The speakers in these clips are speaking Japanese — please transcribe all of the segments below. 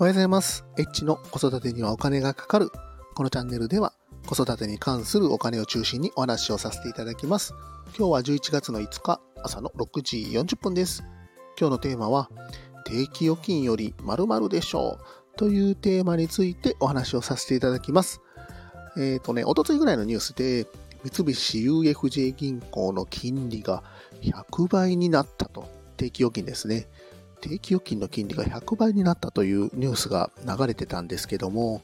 おはようございます。エッチの子育てにはお金がかかる。このチャンネルでは子育てに関するお金を中心にお話をさせていただきます。今日は11月の5日朝の6時40分です。今日のテーマは定期預金より〇〇でしょうというテーマについてお話をさせていただきます。えっ、ー、とね、おとついぐらいのニュースで三菱 UFJ 銀行の金利が100倍になったと。定期預金ですね。定期預金の金利が100倍になったというニュースが流れてたんですけども、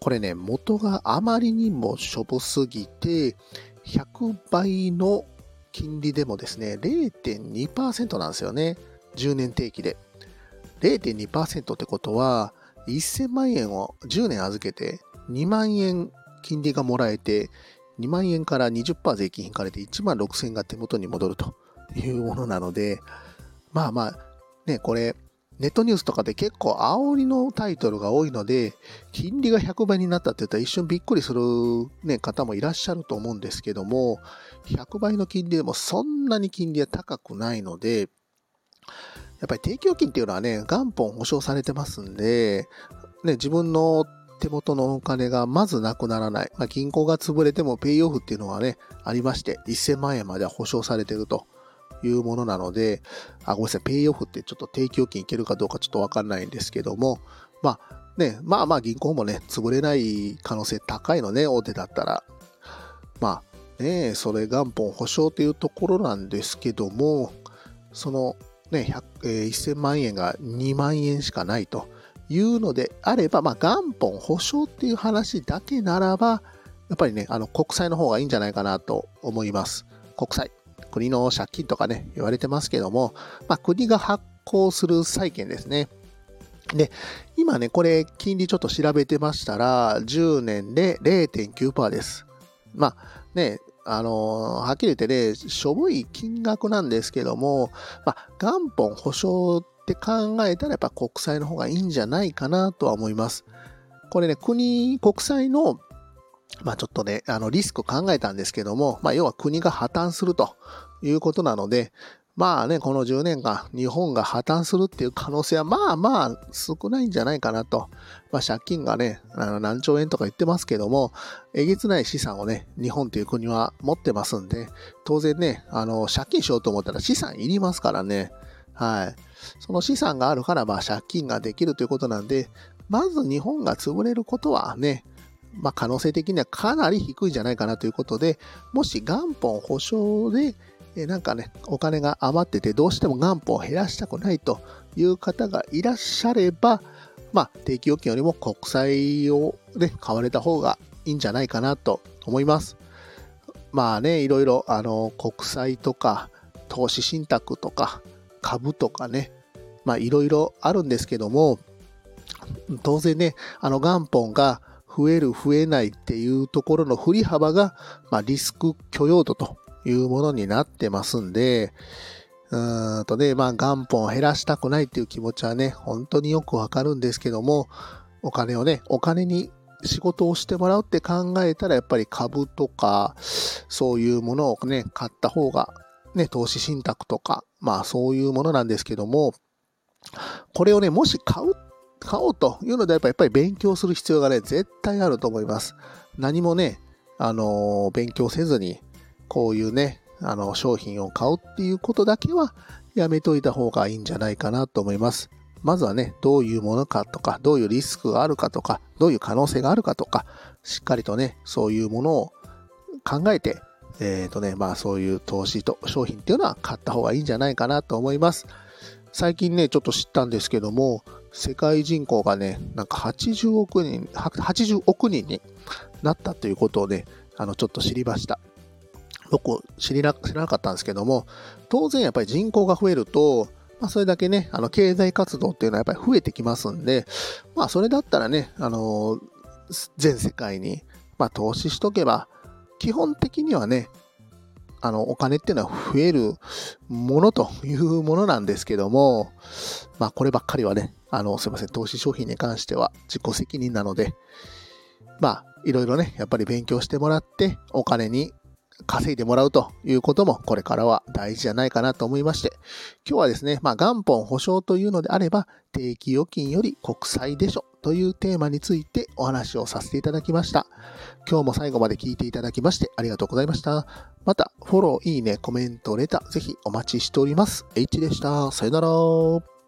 これね、元があまりにもしょぼすぎて、100倍の金利でもですね、0.2%なんですよね。10年定期で。0.2%ってことは、1000万円を10年預けて、2万円金利がもらえて、2万円から20%税金引かれて1万6000円が手元に戻るというものなので、まあまあ、ね、これ、ネットニュースとかで結構煽りのタイトルが多いので、金利が100倍になったって言ったら一瞬びっくりする、ね、方もいらっしゃると思うんですけども、100倍の金利でもそんなに金利は高くないので、やっぱり定期預金っていうのはね、元本保証されてますんで、ね、自分の手元のお金がまずなくならない。まあ、銀行が潰れてもペイオフっていうのはね、ありまして、1000万円までは保証されてると。いうものなので、あ、ごめんなさい、ペイオフってちょっと定期預金いけるかどうかちょっとわかんないんですけども、まあね、まあまあ銀行もね、潰れない可能性高いのね、大手だったら。まあね、それ元本保証っていうところなんですけども、そのね、えー、1000万円が2万円しかないというのであれば、まあ元本保証っていう話だけならば、やっぱりね、あの国債の方がいいんじゃないかなと思います。国債。国の借金とかね、言われてますけども、まあ、国が発行する債券ですね。で、今ね、これ、金利ちょっと調べてましたら、10年で0.9%です。まあ、ね、あのー、はっきり言ってね、しょぼい金額なんですけども、まあ、元本保証って考えたら、やっぱ国債の方がいいんじゃないかなとは思います。これね、国、国債のまあちょっとね、あのリスク考えたんですけども、まあ要は国が破綻するということなので、まあね、この10年間、日本が破綻するっていう可能性はまあまあ少ないんじゃないかなと。まあ借金がね、あの何兆円とか言ってますけども、えげつない資産をね、日本という国は持ってますんで、当然ね、あの借金しようと思ったら資産いりますからね。はい。その資産があるから、まあ借金ができるということなんで、まず日本が潰れることはね、まあ、可能性的にはかなり低いんじゃないかなということで、もし元本保証で、えなんかね、お金が余ってて、どうしても元本を減らしたくないという方がいらっしゃれば、まあ、定期預金よりも国債をね、買われた方がいいんじゃないかなと思います。まあね、いろいろ、あの、国債とか、投資信託とか、株とかね、まあいろいろあるんですけども、当然ね、あの元本が増える増えないっていうところの振り幅が、まあ、リスク許容度というものになってますんで、うーんとね、まあ元本を減らしたくないっていう気持ちはね、本当によくわかるんですけども、お金をね、お金に仕事をしてもらうって考えたら、やっぱり株とか、そういうものをね、買った方が、ね、投資信託とか、まあそういうものなんですけども、これをね、もし買うっ買おうというのであれば、やっぱり勉強する必要がね、絶対あると思います。何もね、あの、勉強せずに、こういうね、あの、商品を買うっていうことだけはやめといた方がいいんじゃないかなと思います。まずはね、どういうものかとか、どういうリスクがあるかとか、どういう可能性があるかとか、しっかりとね、そういうものを考えて、えっ、ー、とね、まあそういう投資と商品っていうのは買った方がいいんじゃないかなと思います。最近ね、ちょっと知ったんですけども、世界人口がね、なんか80億人、80億人になったということをね、あの、ちょっと知りました。僕、知りな、知らなかったんですけども、当然やっぱり人口が増えると、まあ、それだけね、あの、経済活動っていうのはやっぱり増えてきますんで、まあ、それだったらね、あの、全世界に、まあ、投資しとけば、基本的にはね、あの、お金っていうのは増えるものというものなんですけども、まあ、こればっかりはね、あの、すいません、投資商品に関しては自己責任なので、まあ、いろいろね、やっぱり勉強してもらって、お金に、稼いでもらうということもこれからは大事じゃないかなと思いまして、今日はですね、まあ元本保証というのであれば、定期預金より国債でしょというテーマについてお話をさせていただきました。今日も最後まで聞いていただきましてありがとうございました。また、フォロー、いいね、コメント、レター、ぜひお待ちしております。H でした。さよなら。